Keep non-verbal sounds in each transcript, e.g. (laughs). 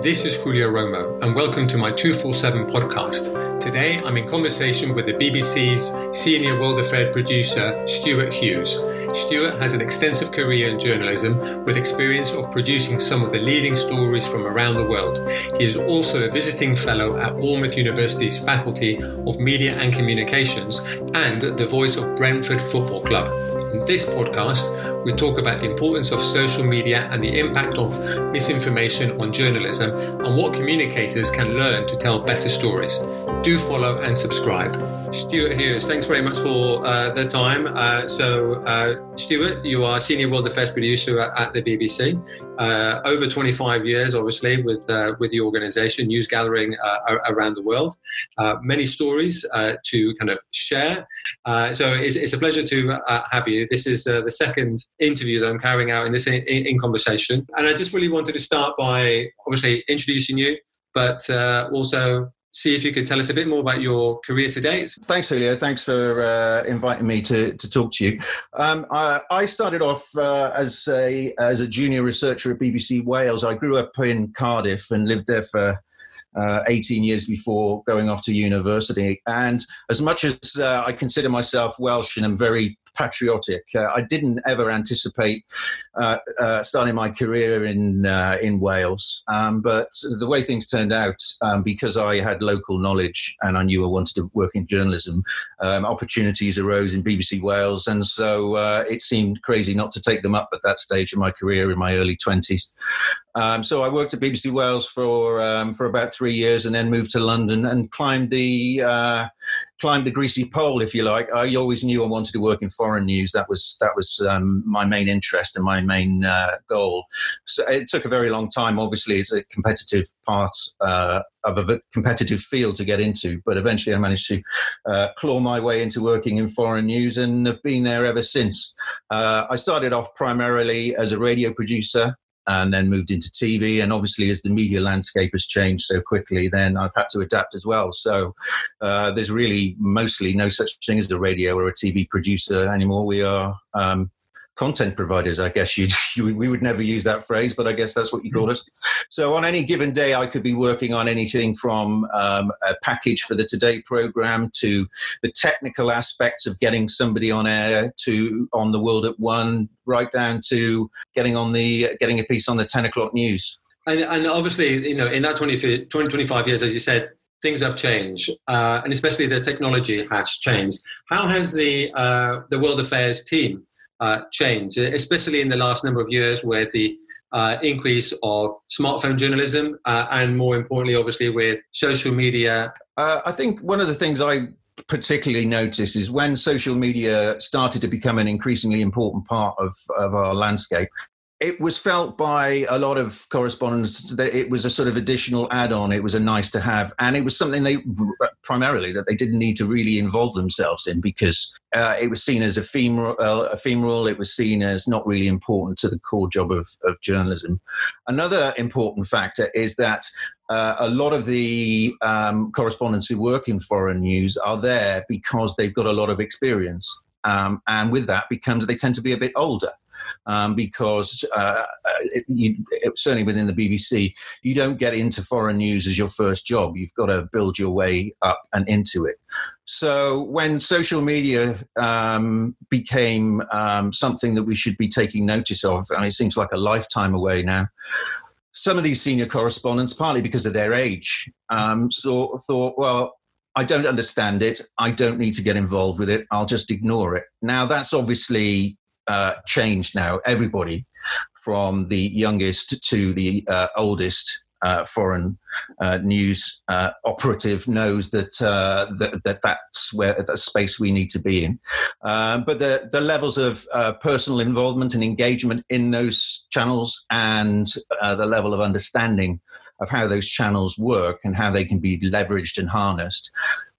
This is Julio Romo, and welcome to my 247 podcast. Today, I'm in conversation with the BBC's senior World Affairs producer, Stuart Hughes. Stuart has an extensive career in journalism with experience of producing some of the leading stories from around the world. He is also a visiting fellow at Bournemouth University's Faculty of Media and Communications and the voice of Brentford Football Club. In this podcast, we talk about the importance of social media and the impact of misinformation on journalism and what communicators can learn to tell better stories. Do follow and subscribe. Stuart Hughes, thanks very much for uh, the time. Uh, so, uh, Stuart, you are Senior World Affairs Producer at, at the BBC. Uh, over 25 years, obviously, with uh, with the organisation, news gathering uh, around the world. many stories to kind of share. so, it's, it's, a pleasure to have you. This is the second interview that I'm carrying out in this in, in, conversation, and I just really wanted to start by obviously introducing you, but also see if you could tell us a bit more about your career to date. Thanks, Julio. Thanks for uh, inviting me to, to talk to you. Um, I, I, started off uh, as a as a junior researcher at BBC Wales. I grew up in Cardiff and lived there for uh, 18 years before going off to university. And as much as uh, I consider myself Welsh and I'm very patriotic. Uh, I didn't ever anticipate uh, uh, starting my career in uh, in Wales, um, but the way things turned out, um, because I had local knowledge and I knew I wanted to work in journalism, um, opportunities arose in BBC Wales, and so uh, it seemed crazy not to take them up at that stage of my career in my early twenties. Um, so I worked at BBC Wales for um, for about three years, and then moved to London and climbed the uh, climbed the greasy pole, if you like. I always knew I wanted to work in foreign news. That was that was um, my main interest and my main uh, goal. So it took a very long time. Obviously, it's a competitive part uh, of a competitive field to get into, but eventually I managed to uh, claw my way into working in foreign news and have been there ever since. Uh, I started off primarily as a radio producer and then moved into TV. And obviously, as the media landscape has changed so quickly, then I've had to adapt as well. So uh, there's really mostly no such thing as a radio or a TV producer anymore. We are um, content providers, I guess you'd, (laughs) you, we would never use that phrase, but I guess that's what you call us. So on any given day, I could be working on anything from um, a package for the Today program to the technical aspects of getting somebody on air to on the World at One, right down to getting on the getting a piece on the 10 o'clock news. And, and obviously, you know, in that 20, 20 25 years, as you said, things have changed, uh, and especially the technology has changed. How has the uh, the World Affairs team uh, change, especially in the last number of years where the uh, increase of smartphone journalism uh, and more importantly, obviously, with social media? Uh, I think one of the things I particularly notice is when social media started to become an increasingly important part of, of our landscape, it was felt by a lot of correspondents that it was a sort of additional add-on. It was a nice to have and it was something they primarily that they didn't need to really involve themselves in because uh, it was seen as ephemeral, uh, ephemeral. It was seen as not really important to the core job of, of journalism. Another important factor is that uh, a lot of the um, correspondents who work in foreign news are there because they've got a lot of experience. Um, and with that becomes they tend to be a bit older um, because uh, it, you, it, certainly within the BBC, you don't get into foreign news as your first job. You've got to build your way up and into it. So when social media um, became um, something that we should be taking notice of, and it seems like a lifetime away now, some of these senior correspondents, partly because of their age, um, so thought, well, I don't understand it. I don't need to get involved with it. I'll just ignore it. Now, that's obviously uh, changed now. Everybody, from the youngest to the uh, oldest uh, foreign uh, news uh, operative, knows that, uh, that, that that's where the space we need to be in. Um, but the the levels of personal involvement and engagement in those channels, and the level of understanding of how those channels work and how they can be leveraged and harnessed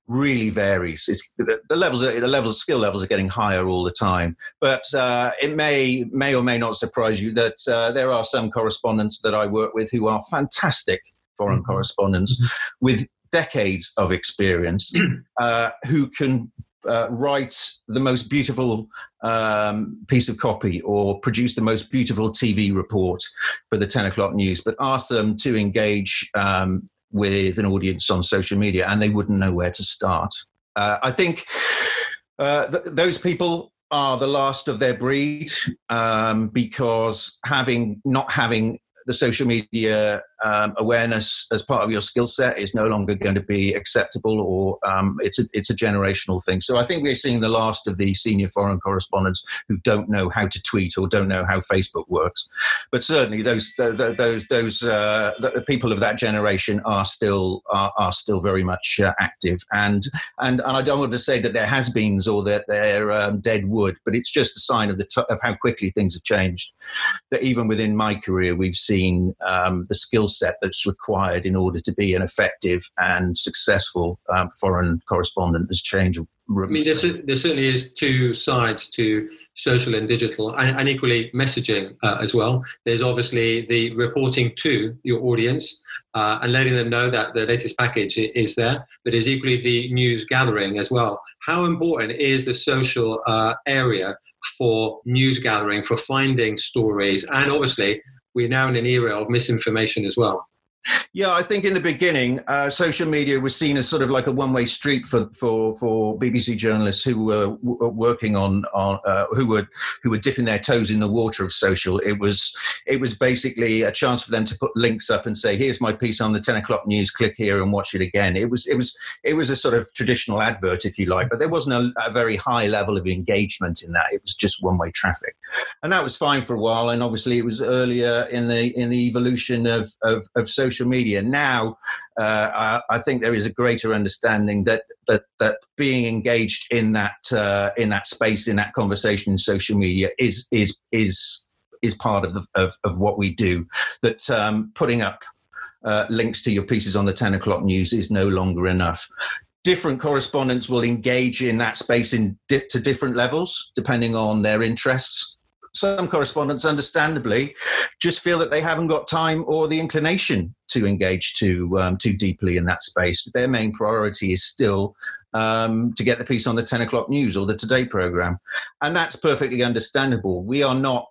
really varies. It's, the, the, levels, the levels, skill levels are getting higher all the time. But uh, it may, may or may not surprise you that uh, there are some correspondents that I work with who are fantastic foreign mm-hmm. correspondents mm-hmm. with decades of experience, (clears throat) uh, who can uh, write the most beautiful um, piece of copy or produce the most beautiful TV report for the 10 o'clock news, but ask them to engage um, with an audience on social media and they wouldn't know where to start. Uh, I think uh, th- those people are the last of their breed um, because having not having the social media um, awareness as part of your skill set is no longer going to be acceptable, or um, it's a it's a generational thing. So I think we're seeing the last of the senior foreign correspondents who don't know how to tweet or don't know how Facebook works. But certainly those those those uh, the people of that generation are still are, are still very much uh, active, and and and I don't want to say that they're has-beens or that they're um, dead wood, but it's just a sign of the t- of how quickly things have changed. That even within my career, we've seen um, the skill set that's required in order to be an effective and successful um, foreign correspondent has changed. I mean, there, there, certainly is two sides to social and digital, and, and equally messaging uh, as well. There's obviously the reporting to your audience uh, and letting them know that the latest package is there, but there's equally the news gathering as well. How important is the social uh, area for news gathering, for finding stories, and obviously we're now in an era of misinformation as well. Yeah, I think in the beginning, uh, social media was seen as sort of like a one-way street for for, for BBC journalists who were w- working on on uh, who were who were dipping their toes in the water of social. It was it was basically a chance for them to put links up and say, "Here's my piece on the ten o'clock news. Click here and watch it again." It was it was it was a sort of traditional advert, if you like, but there wasn't a, a very high level of engagement in that. It was just one-way traffic, and that was fine for a while. And obviously, it was earlier in the in the evolution of of, of social social media. Now, uh, I, I, think there is a greater understanding that that that being engaged in that uh, in that space, in that conversation in social media, is is is is part of the, of, of what we do. That um, putting up uh, links to your pieces on the 10 o'clock news is no longer enough different correspondents will engage in that space in di- to different levels depending on their interests some correspondents, understandably, just feel that they haven't got time or the inclination to engage too um, too deeply in that space. Their main priority is still um, to get the piece on the ten o'clock news or the Today program, and that's perfectly understandable. We are not.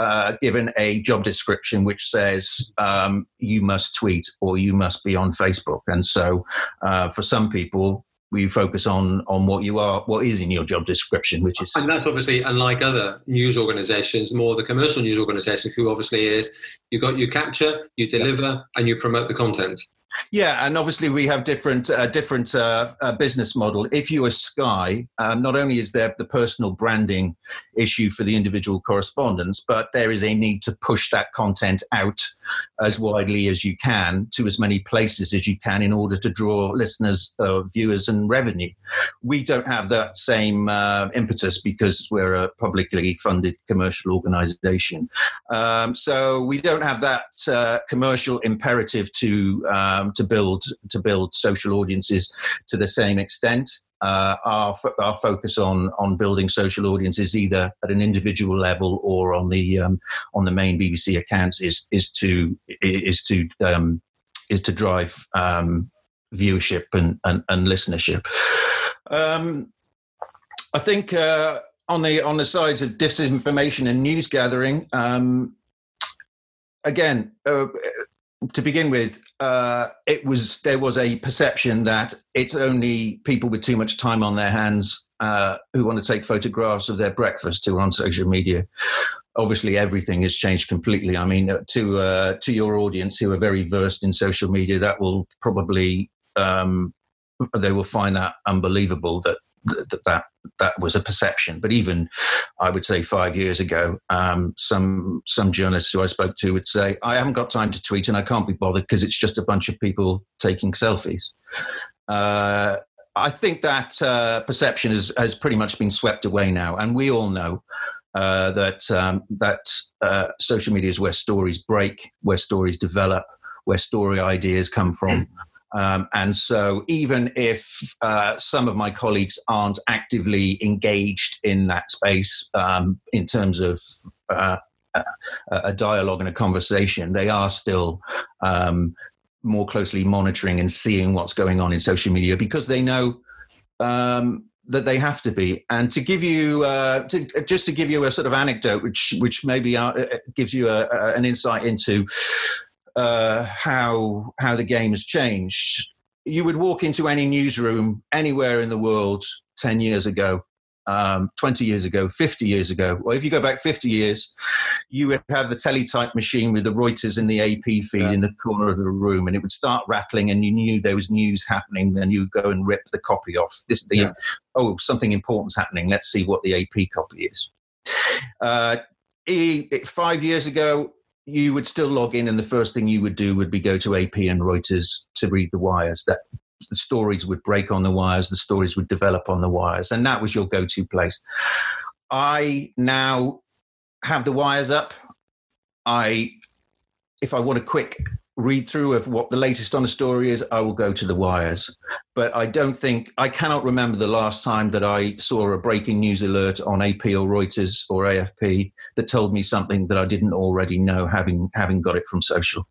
Uh, given a job description which says um, you must tweet or you must be on Facebook, and so uh, for some people, we focus on on what you are, what is in your job description, which is and that's obviously unlike other news organisations, more the commercial news organisation, who obviously is you got you capture, you deliver, and you promote the content. Yeah, and obviously we have different uh, different uh, uh, business model. If you are Sky, um, not only is there the personal branding issue for the individual correspondents, but there is a need to push that content out as widely as you can to as many places as you can in order to draw listeners, uh, viewers, and revenue. We don't have that same uh, impetus because we're a publicly funded commercial organisation, um, so we don't have that uh, commercial imperative to. Um, um, to build to build social audiences to the same extent. Uh, our our focus on on building social audiences either at an individual level or on the um, on the main BBC accounts is is to is to um, is to drive um, viewership and, and, and listenership. Um, I think uh, on the on the sides of disinformation and news gathering, um, again, uh, to begin with, uh, it was there was a perception that it's only people with too much time on their hands uh, who want to take photographs of their breakfast who are on social media. Obviously, everything has changed completely. I mean, uh, to uh, to your audience who are very versed in social media, that will probably um, they will find that unbelievable that that that that was a perception. But even I would say five years ago, um, some some journalists who I spoke to would say, "I haven't got time to tweet and I can't be bothered because it's just a bunch of people taking selfies." Uh, I think that uh, perception has, has pretty much been swept away now, and we all know uh, that um, that uh, social media is where stories break, where stories develop, where story ideas come from. Mm. Um, and so, even if uh, some of my colleagues aren't actively engaged in that space um, in terms of uh, a dialogue and a conversation, they are still um, more closely monitoring and seeing what's going on in social media because they know um, that they have to be. And to give you, uh, to, just to give you a sort of anecdote, which which maybe uh, uh gives you a, a, an insight into uh, how how the game has changed. You would walk into any newsroom anywhere in the world ten years ago, um, 20 years ago, 50 years ago. or if you go back 50 years, you would have the teletype machine with the Reuters and the AP feed yeah. in the corner of the room, and it would start rattling, and you knew there was news happening, and you go and rip the copy off. This, the, yeah. oh, something important's happening. Let's see what the AP copy is. Uh, five years ago, you would still log in, and the first thing you would do would be go to AP and Reuters to read the wires. That the stories would break on the wires, the stories would develop on the wires, and that was your go to place. I now have the wires up. I, if I want a quick read through of what the latest on a story is, I will go to the wires. But I don't think, I cannot remember the last time that I saw a breaking news alert on AP or Reuters or AFP that told me something that I didn't already know, having having got it from social.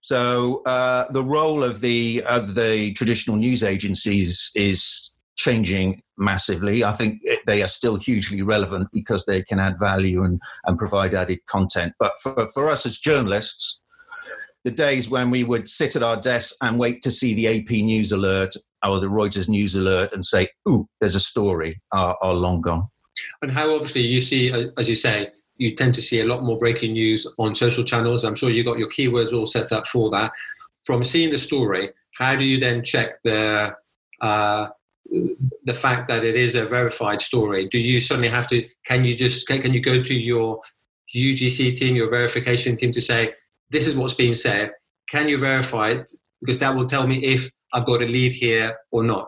So uh, the role of the of the traditional news agencies is changing massively. I think they are still hugely relevant because they can add value and, and provide added content. But for, for us as journalists, the days when we would sit at our desks and wait to see the AP news alert or the Reuters news alert and say, "Ooh, there's a story," are, are long gone. And how obviously you see, as you say, you tend to see a lot more breaking news on social channels. I'm sure you got your keywords all set up for that. From seeing the story, how do you then check the uh, the fact that it is a verified story? Do you suddenly have to? Can you just can, can you go to your UGC team, your verification team, to say this is what's being said. Can you verify it? Because that will tell me if I've got a lead here or not.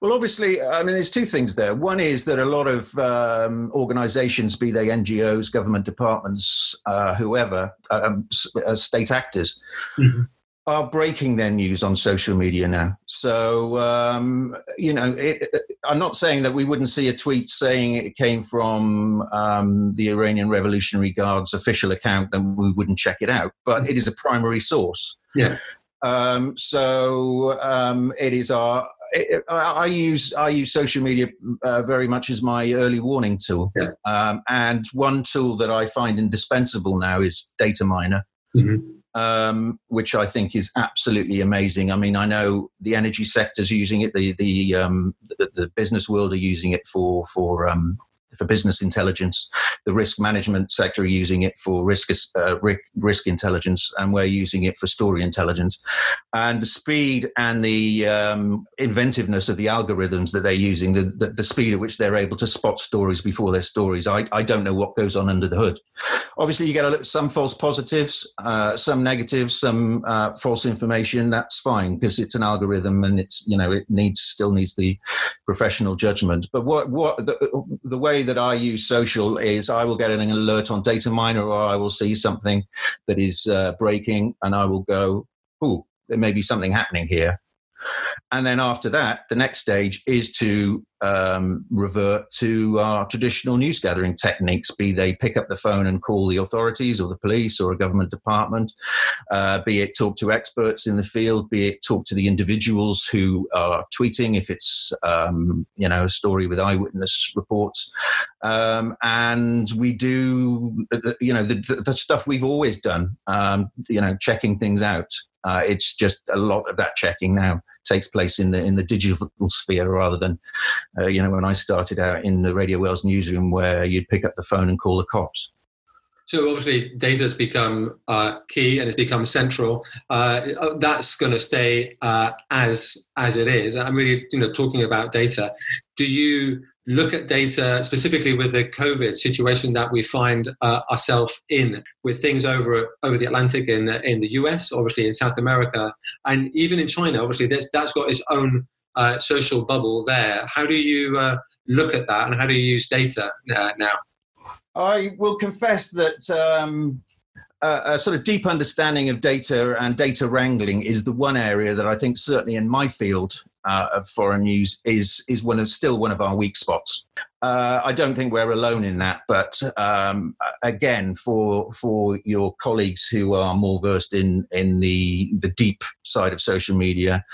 Well, obviously, I mean, there's two things there. One is that a lot of um, organizations, be they NGOs, government departments, uh, whoever, um, uh, state actors, mm-hmm are breaking their news on social media now. So, um, you know, it, I'm not saying that we wouldn't see a tweet saying it came from um, the Iranian Revolutionary Guard's official account then we wouldn't check it out, but it is a primary source. Yeah. Um, so um, it is our. It, I use I use social media uh, very much as my early warning tool, yeah. Um, and one tool that I find indispensable now is Dataminr. Mm-hmm um, which I think is absolutely amazing. I mean, I know the energy sector's using it, the the um, the, the, business world are using it for for um, for business intelligence. The risk management sector are using it for risk, uh, risk intelligence, and we're using it for story intelligence. And the speed and the um, inventiveness of the algorithms that they're using, the, the, the, speed at which they're able to spot stories before they're stories, I, I don't know what goes on under the hood. Obviously, you get a, some false positives, uh, some negatives, some uh, false information. That's fine because it's an algorithm and it's you know it needs still needs the professional judgment. But what what the, the way that I use social is I will get an alert on Dataminr or I will see something that is uh, breaking and I will go, oh, there may be something happening here. And then after that, the next stage is to um, revert to our traditional news gathering techniques, be they pick up the phone and call the authorities or the police or a government department, uh, be it talk to experts in the field, be it talk to the individuals who are tweeting if it's um, you know a story with eyewitness reports, um, and we do you know the, the, stuff we've always done, um, you know checking things out. Uh, it's just a lot of that checking now takes place in the in the digital sphere rather than uh, you know when I started out in the Radio Wales newsroom where you'd pick up the phone and call the cops. So obviously, data has become uh, key and it's become central. Uh, that's going to stay uh, as as it is. I'm really, you know, talking about data. Do you look at data specifically with the COVID situation that we find uh, ourselves in, with things over over the Atlantic in in the US, obviously in South America, and even in China. Obviously, that's that's got its own uh, social bubble there. How do you uh, look at that, and how do you use data uh, now? I will confess that. Um a, sort of deep understanding of data and data wrangling is the one area that I think certainly in my field uh, of foreign news is is one of still one of our weak spots. Uh, I don't think we're alone in that, but um, again, for for your colleagues who are more versed in in the the deep side of social media,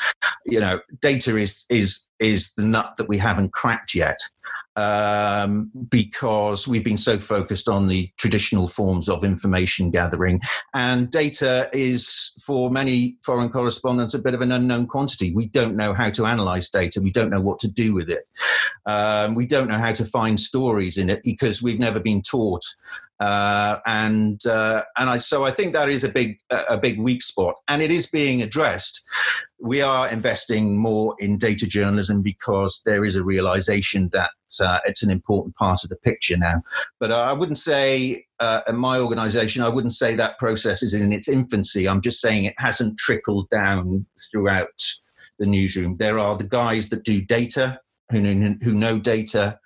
you know, data is is is the nut that we haven't cracked yet um, because we've been so focused on the traditional forms of information gathering. And data is, for many foreign correspondents, a bit of an unknown quantity. We don't know how to analyze data, we don't know what to do with it, um, we don't know how to find stories in it because we've never been taught. Uh, and uh, and I so I think that is a big a big weak spot, and it is being addressed. We are investing more in data journalism because there is a realization that uh, it's an important part of the picture now. But I wouldn't say uh, in my organisation, I wouldn't say that process is in its infancy. I'm just saying it hasn't trickled down throughout the newsroom. There are the guys that do data who who know data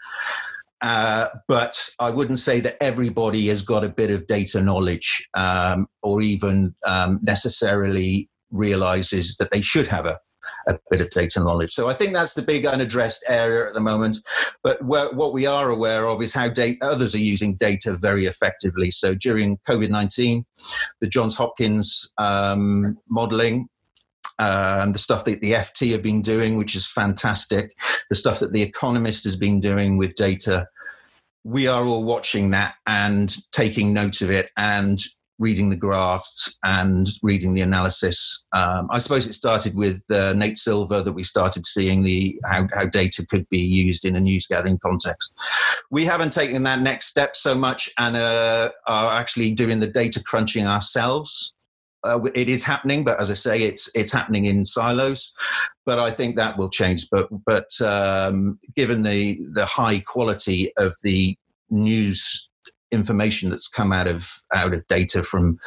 uh, but I wouldn't say that everybody has got a bit of data knowledge um, or even um, necessarily realizes that they should have a, a bit of data knowledge. So I think that's the big unaddressed area at the moment. But what we are aware of is how data, others are using data very effectively. So during COVID 19, the Johns Hopkins um, modeling um, the stuff that the FT have been doing, which is fantastic, the stuff that The Economist has been doing with data. We are all watching that and taking note of it and reading the graphs and reading the analysis. Um, I suppose it started with uh, Nate Silver that we started seeing the how, how data could be used in a news gathering context. We haven't taken that next step so much and uh, are actually doing the data crunching ourselves. Uh, it is happening, but as I say, it's it's happening in silos. But I think that will change. But but um, given the the high quality of the news information that's come out of out of data from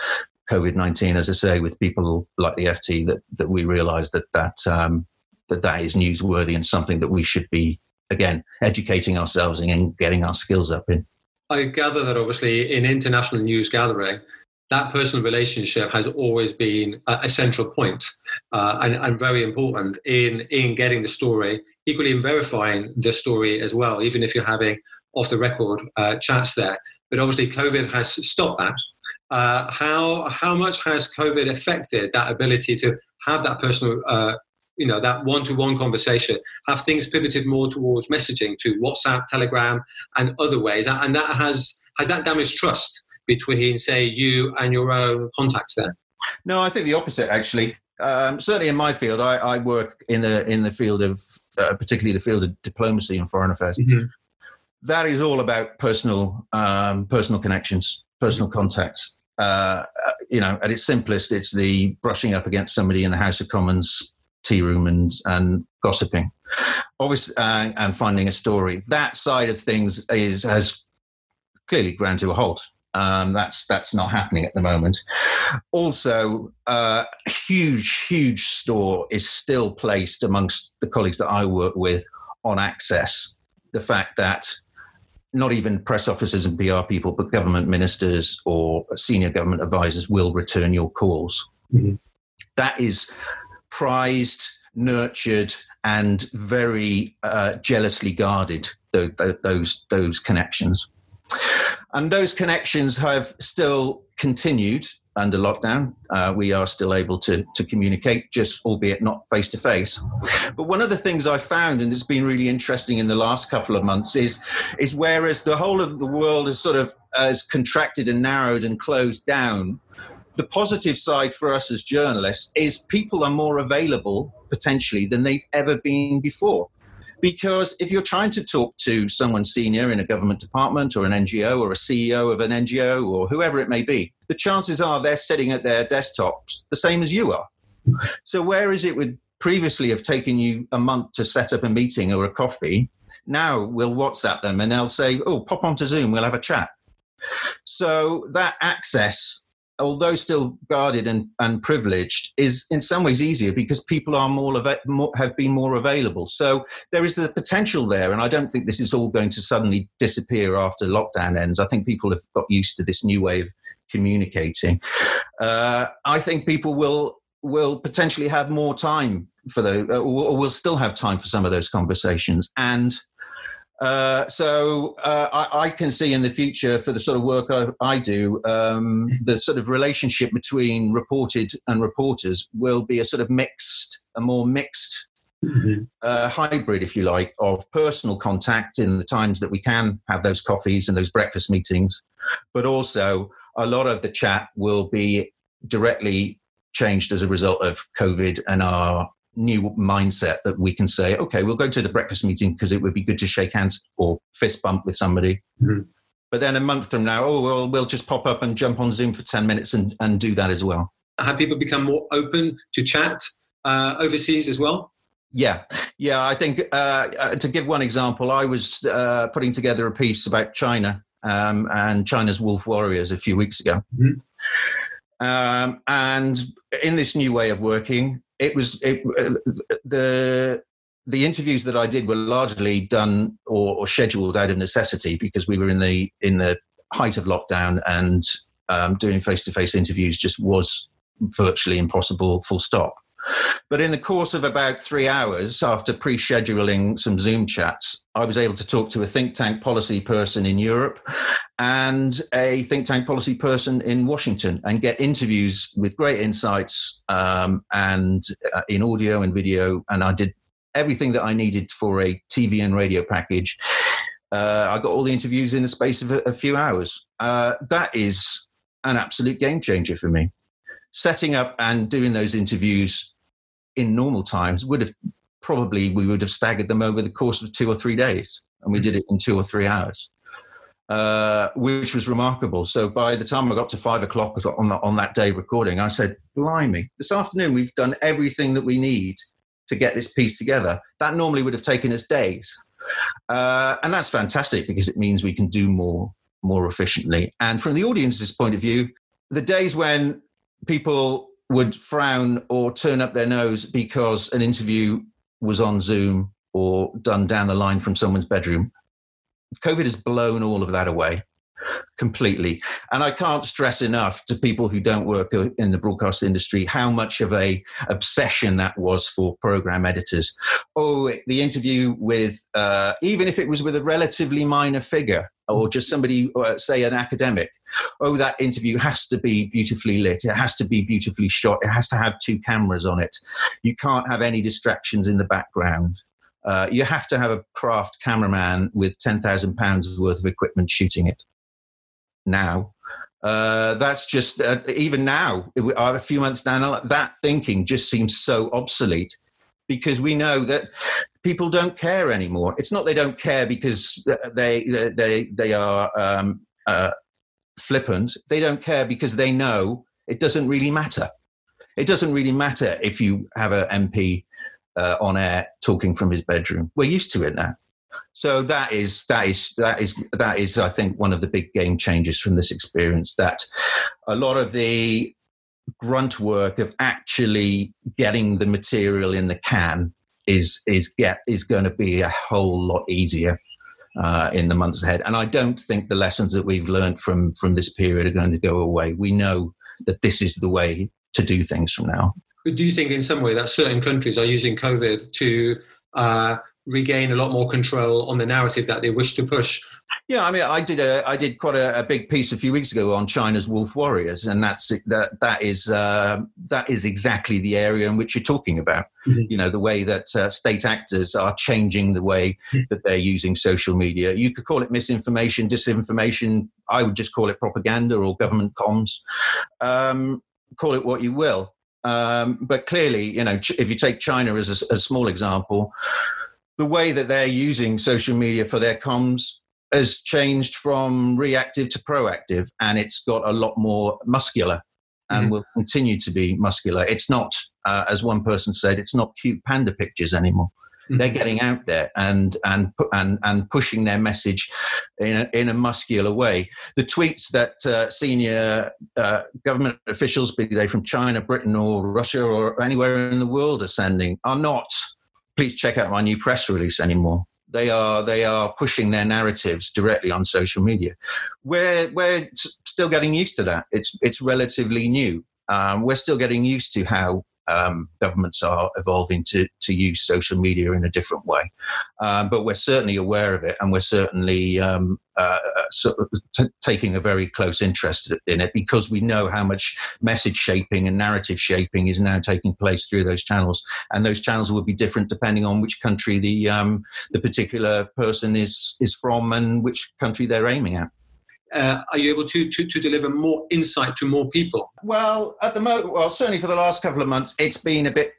COVID nineteen, as I say, with people like the FT, that that we realise that that um, that that is newsworthy and something that we should be again educating ourselves in and getting our skills up in. I gather that obviously in international news gathering, that personal relationship has always been a, a central point, uh, and, and, very important in, in getting the story, equally in verifying the story as well, even if you're having off the record uh, chats there. But obviously, COVID has stopped that. Uh, how, how much has COVID affected that ability to have that personal, uh, you know, that one to one conversation? Have things pivoted more towards messaging to WhatsApp, Telegram, and other ways? And that has, has that damaged trust? Between, say, you and your own contacts there? No, I think the opposite. Actually, um, certainly in my field, I, I, work in the in the field of uh, particularly the field of diplomacy and foreign affairs. Mm-hmm. That is all about personal um, personal connections, personal contacts. Uh, uh, you know, at its simplest, it's the brushing up against somebody in the House of Commons tea room and and gossiping, obviously, uh, and finding a story. That side of things is has clearly ground to a halt. Um, that's that's not happening at the moment. Also, uh, huge huge store is still placed amongst the colleagues that I work with on access. The fact that not even press officers and PR people, but government ministers or senior government advisors will return your calls. Mm-hmm. That is prized, nurtured, and very uh, jealously guarded. those those connections. And those connections have still continued under lockdown. Uh, we are still able to, to communicate, just albeit not face to face. But one of the things I found, and it's been really interesting in the last couple of months, is, is whereas the whole of the world has sort of has contracted and narrowed and closed down, the positive side for us as journalists is people are more available potentially than they've ever been before. Because if you're trying to talk to someone senior in a government department or an NGO or a CEO of an NGO or whoever it may be, the chances are they're sitting at their desktops the same as you are. So, where is it would previously have taken you a month to set up a meeting or a coffee, now we'll WhatsApp them and they'll say, Oh, pop onto Zoom, we'll have a chat. So, that access although still guarded and, and privileged, is in some ways easier because people are more, more, have been more available. So there is the potential there, and I don't think this is all going to suddenly disappear after lockdown ends. I think people have got used to this new way of communicating. Uh, I think people will will potentially have more time for uh, or will still have time for some of those conversations, and Uh, so uh, I, I, can see in the future for the sort of work I, I do, um, the sort of relationship between reported and reporters will be a sort of mixed, a more mixed mm-hmm. uh, hybrid, if you like, of personal contact in the times that we can have those coffees and those breakfast meetings, but also a lot of the chat will be directly changed as a result of COVID and our new mindset that we can say, okay, we'll go to the breakfast meeting because it would be good to shake hands or fist bump with somebody. Mm-hmm. But then a month from now, oh, well, we'll just pop up and jump on Zoom for 10 minutes and, and do that as well. Have people become more open to chat uh, overseas as well? Yeah, yeah. I think uh, uh, to give one example, I was uh, putting together a piece about China um, and China's wolf warriors a few weeks ago. Mm-hmm. Um, and in this new way of working, it was it, the the interviews that I did were largely done or, or, scheduled out of necessity because we were in the in the height of lockdown and um, doing face to face interviews just was virtually impossible. Full stop. But in the course of about three hours, after pre scheduling some Zoom chats, I was able to talk to a think tank policy person in Europe and a think tank policy person in Washington and get interviews with great insights um, and uh, in audio and video. And I did everything that I needed for a TV and radio package. Uh, I got all the interviews in the space of a, a few hours. Uh, that is an absolute game changer for me. Setting up and doing those interviews in normal times would have probably we would have staggered them over the course of two or three days, and we did it in two or three hours, uh, which was remarkable. So by the time I got to five o'clock on the, on that day recording, I said, "Blimey, this afternoon we've done everything that we need to get this piece together. That normally would have taken us days." Uh, and that's fantastic because it means we can do more more efficiently. And from the audience's point of view, the days when people would frown or turn up their nose because an interview was on Zoom or done down the line from someone's bedroom. COVID has blown all of that away completely. And I can't stress enough to people who don't work in the broadcast industry how much of a obsession that was for program editors. Oh, the interview with, uh, even if it was with a relatively minor figure or just somebody, uh, say an academic, oh, that interview has to be beautifully lit. It has to be beautifully shot. It has to have two cameras on it. You can't have any distractions in the background. Uh, you have to have a craft cameraman with £10,000 worth of equipment shooting it now. Uh, that's just uh, even now, uh, a few months down, that thinking just seems so obsolete because we know that people don't care anymore. It's not they don't care because they they they are um, uh, flippant. They don't care because they know it doesn't really matter. It doesn't really matter if you have an MP uh, on air talking from his bedroom. We're used to it now. So that is that is that is that is I think one of the big game changes from this experience that a lot of the grunt work of actually getting the material in the can is is get is going to be a whole lot easier uh, in the months ahead. And I don't think the lessons that we've learned from from this period are going to go away. We know that this is the way to do things from now. Do you think, in some way, that certain countries are using COVID to uh, regain a lot more control on the narrative that they wish to push. Yeah, I mean, I did a I did quite a, a big piece a few weeks ago on China's wolf warriors, and that's that that is uh, that is exactly the area in which you're talking about. Mm-hmm. You know, the way that uh, state actors are changing the way mm-hmm. that they're using social media. You could call it misinformation, disinformation. I would just call it propaganda or government comms. Um, call it what you will. Um, but clearly, you know, if you take China as a, a small example, the way that they're using social media for their comms has changed from reactive to proactive and it's got a lot more muscular and mm-hmm. will continue to be muscular. It's not, uh, as one person said, it's not cute panda pictures anymore. Mm-hmm. They're getting out there and and and and pushing their message in a, in a muscular way. The tweets that uh, senior uh, government officials, be they from China, Britain, or Russia, or anywhere in the world, are sending are not please check out my new press release anymore. They are they are pushing their narratives directly on social media. We're we're still getting used to that. It's it's relatively new. Um, we're still getting used to how um, governments are evolving to to use social media in a different way. Um, but we're certainly aware of it, and we're certainly um, uh, sort of t- taking a very close interest in it because we know how much message shaping and narrative shaping is now taking place through those channels, and those channels will be different depending on which country the um, the particular person is is from and which country they're aiming at uh, are you able to, to, to deliver more insight to more people? Well, at the moment, well, certainly for the last couple of months, it's been a bit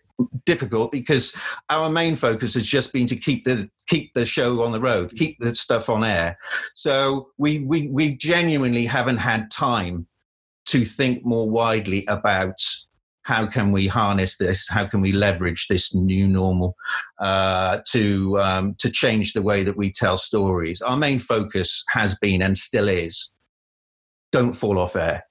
difficult because our main focus has just been to keep the keep the show on the road, keep the stuff on air. So we we we genuinely haven't had time to think more widely about how can we harness this? How can we leverage this new normal uh, to um, to change the way that we tell stories? Our main focus has been and still is: don't fall off air.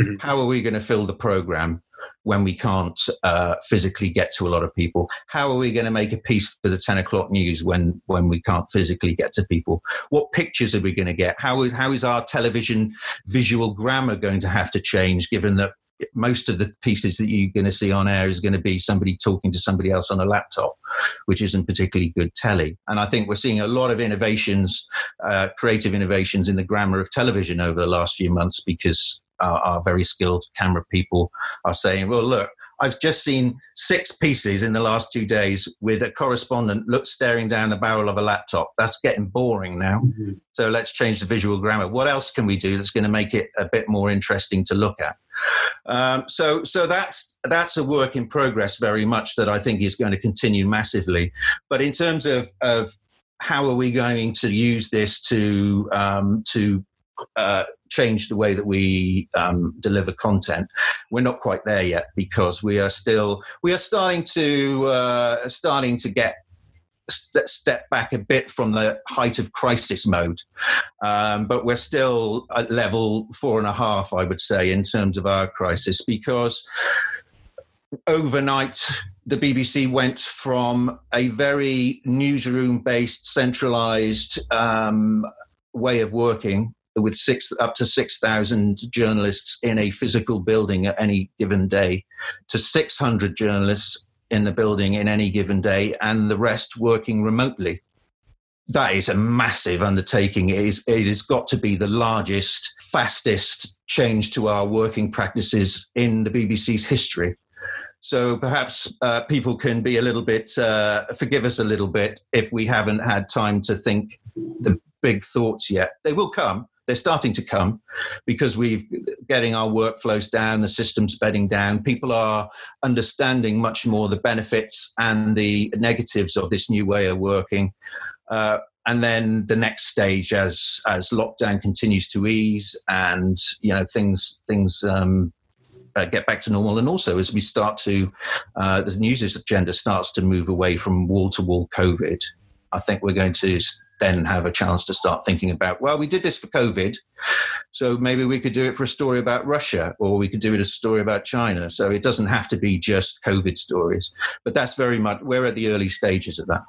Mm-hmm. How are we going to fill the program when we can't uh, physically get to a lot of people? How are we going to make a piece for the 10 o'clock news when, when we can't physically get to people? What pictures are we going to get? How is, how is our television visual grammar going to have to change given that most of the pieces that you're going to see on air is going to be somebody talking to somebody else on a laptop, which isn't particularly good telly. And I think we're seeing a lot of innovations, uh, creative innovations in the grammar of television over the last few months because our, our very skilled camera people are saying, well, look, I've just seen six pieces in the last two days with a correspondent look staring down the barrel of a laptop. That's getting boring now. Mm-hmm. So let's change the visual grammar. What else can we do that's going to make it a bit more interesting to look at? Um, so, so that's that's a work in progress very much that I think is going to continue massively. But in terms of of how are we going to use this to um, to uh, change the way that we um, deliver content. We're not quite there yet because we are still we are starting to uh, starting to get st- step back a bit from the height of crisis mode, um, but we're still at level four and a half, I would say, in terms of our crisis because overnight the BBC went from a very newsroom based, centralized um, way of working with six up to 6,000 journalists in a physical building at any given day to 600 journalists in the building in any given day and the rest working remotely. That is a massive undertaking. It, is, it has got to be the largest, fastest change to our working practices in the BBC's history. So perhaps uh, people can be a little bit, uh, forgive us a little bit if we haven't had time to think the big thoughts yet. They will come, they're starting to come because we've getting our workflows down, the systems bedding down. People are understanding much more the benefits and the negatives of this new way of working. Uh, and then the next stage, as as lockdown continues to ease, and you know things things um, uh, get back to normal, and also as we start to uh, the news agenda starts to move away from wall to wall COVID, I think we're going to then have a chance to start thinking about, well, we did this for COVID, so maybe we could do it for a story about Russia, or we could do it a story about China. So it doesn't have to be just COVID stories. But that's very much, we're at the early stages of that.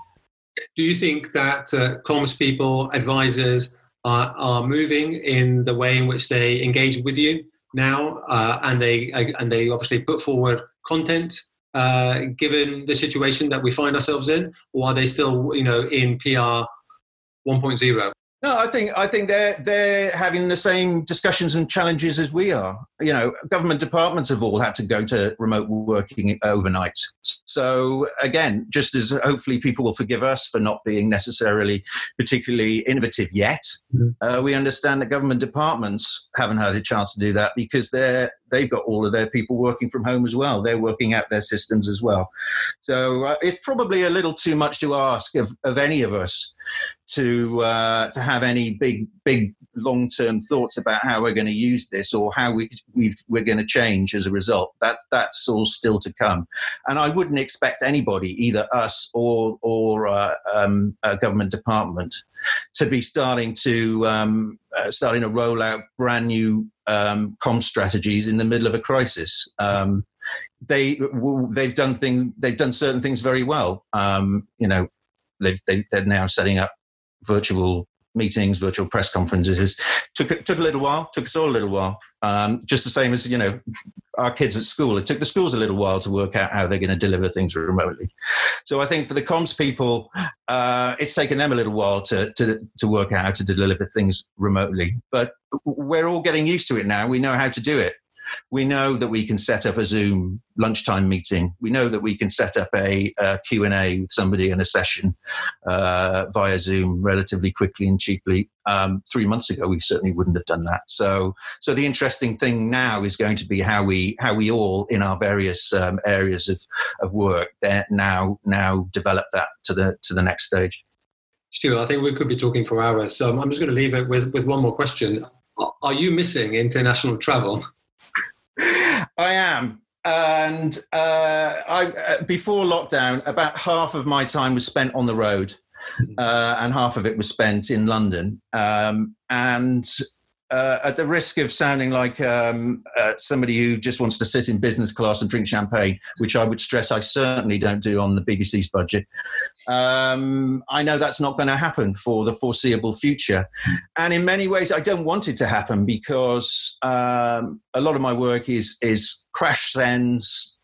Do you think that uh, comms people, advisors, are, are moving in the way in which they engage with you now, uh, and they and they obviously put forward content uh, given the situation that we find ourselves in, or are they still, you know, in PR 1.0? No, I think I think they're they're having the same discussions and challenges as we are. You know, government departments have all had to go to remote working overnight. So again, just as hopefully people will forgive us for not being necessarily particularly innovative yet, mm-hmm. uh, we understand that government departments haven't had a chance to do that because they're they've got all of their people working from home as well. They're working out their systems as well. So uh, it's probably a little too much to ask of, of any of us to uh, to have any big big long term thoughts about how we're going to use this or how we we are going to change as a result. That that's all still to come, and I wouldn't expect anybody, either us or or uh, um, a government department, to be starting to um, uh, starting to roll out brand new um, com strategies in the middle of a crisis. Um, they they've done things they've done certain things very well. Um, you know, they've they, they're now setting up virtual meetings, virtual press conferences. Took took a little while. Took us all a little while. Um, just the same as you know, our kids at school. It took the schools a little while to work out how they're going to deliver things remotely. So I think for the comms people, uh, it's taken them a little while to, to to work out how to deliver things remotely. But we're all getting used to it now. We know how to do it. We know that we can set up a Zoom lunchtime meeting. We know that we can set up a, a Q&A with somebody in a session uh, via Zoom relatively quickly and cheaply. Um, three months ago, we certainly wouldn't have done that. So, so the interesting thing now is going to be how we how we all in our various um, areas of, of work now now develop that to the to the next stage. Stuart, I think we could be talking for hours, so I'm just going to leave it with, with one more question. Are you missing international travel? (laughs) I am. And uh, I, uh, before lockdown, about half of my time was spent on the road, uh, and half of it was spent in London. Um, and uh, at the risk of sounding like um, uh, somebody who just wants to sit in business class and drink champagne, which I would stress I certainly don't do on the BBC's budget, um, I know that's not going to happen for the foreseeable future. And in many ways, I don't want it to happen because um, a lot of my work is is crash sends,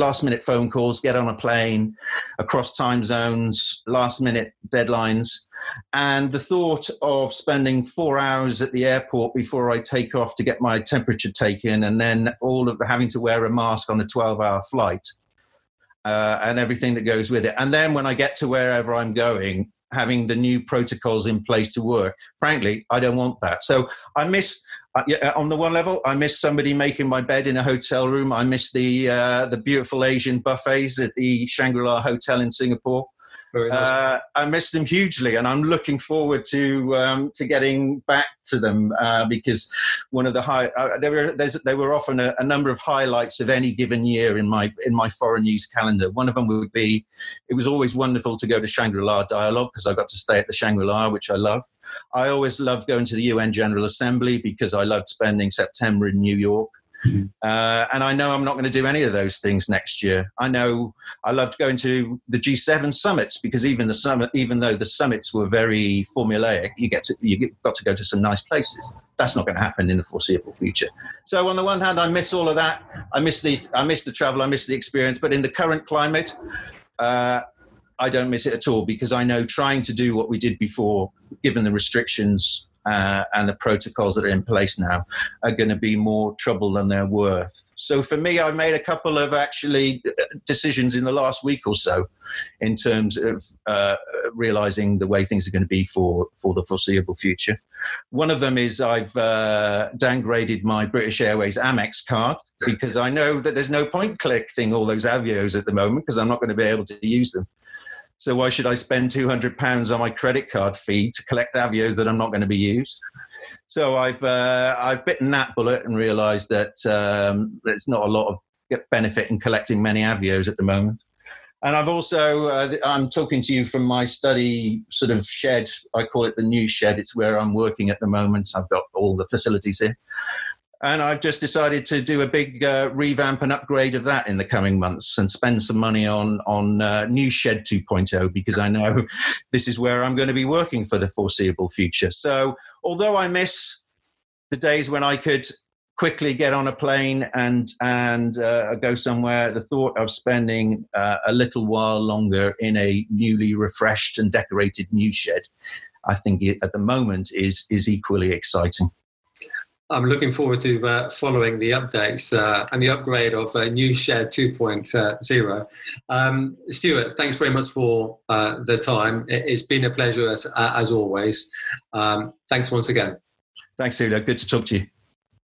last minute phone calls, get on a plane across time zones, last minute deadlines. And the thought of spending four hours at the airport before I take off to get my temperature taken and then all of having to wear a mask on a 12 hour flight uh, and everything that goes with it. And then when I get to wherever I'm going, having the new protocols in place to work. Frankly, I don't want that. So I miss uh, yeah, on the one level, I miss somebody making my bed in a hotel room. I miss the uh, the beautiful Asian buffets at the Shangri La Hotel in Singapore. Nice. Uh, I miss them hugely, and I'm looking forward to um, to getting back to them uh, because one of the high uh, there were there were often a, a, number of highlights of any given year in my in my foreign news calendar. One of them would be it was always wonderful to go to Shangri La Dialogue because I got to stay at the Shangri La, which I love. I always loved going to the UN General Assembly because I loved spending September in New York. Mm-hmm. Uh, and I know I'm not going to do any of those things next year. I know I loved going to the G7 summits because even the summit, even though the summits were very formulaic, you get to you got to go to some nice places. That's not going to happen in the foreseeable future. So on the one hand, I miss all of that. I miss the I miss the travel. I miss the experience. But in the current climate. Uh, I don't miss it at all because I know trying to do what we did before, given the restrictions uh, and the protocols that are in place now are going to be more trouble than they're worth. So for me, I made a couple of actually uh, decisions in the last week or so in terms of uh, realizing the way things are going to be for, for the foreseeable future. One of them is I've uh, downgraded my British Airways Amex card because I know that there's no point collecting all those avios at the moment because I'm not going to be able to use them. So why should I spend two hundred pounds on my credit card fee to collect avios that I'm not going to be used? So I've uh, I've bitten that bullet and realised that um, there's not a lot of benefit in collecting many avios at the moment. And I've also uh, I'm talking to you from my study sort of shed. I call it the new shed. It's where I'm working at the moment. I've got all the facilities here and I've just decided to do a big uh, revamp and upgrade of that in the coming months and spend some money on on uh, new Shed 2.0 because I know (laughs) this is where I'm going to be working for the foreseeable future. So, although I miss the days when I could quickly get on a plane and and uh, go somewhere, the thought of spending uh, a little while longer in a newly refreshed and decorated new shed, I think at the moment is is equally exciting. I'm looking forward to uh, following the updates uh, and the upgrade of uh, New Shed 2.0. Um, Stuart, thanks very much for uh, the time. It's been a pleasure as, as always. Um, thanks once again. Thanks, Stuart. Good to talk to you.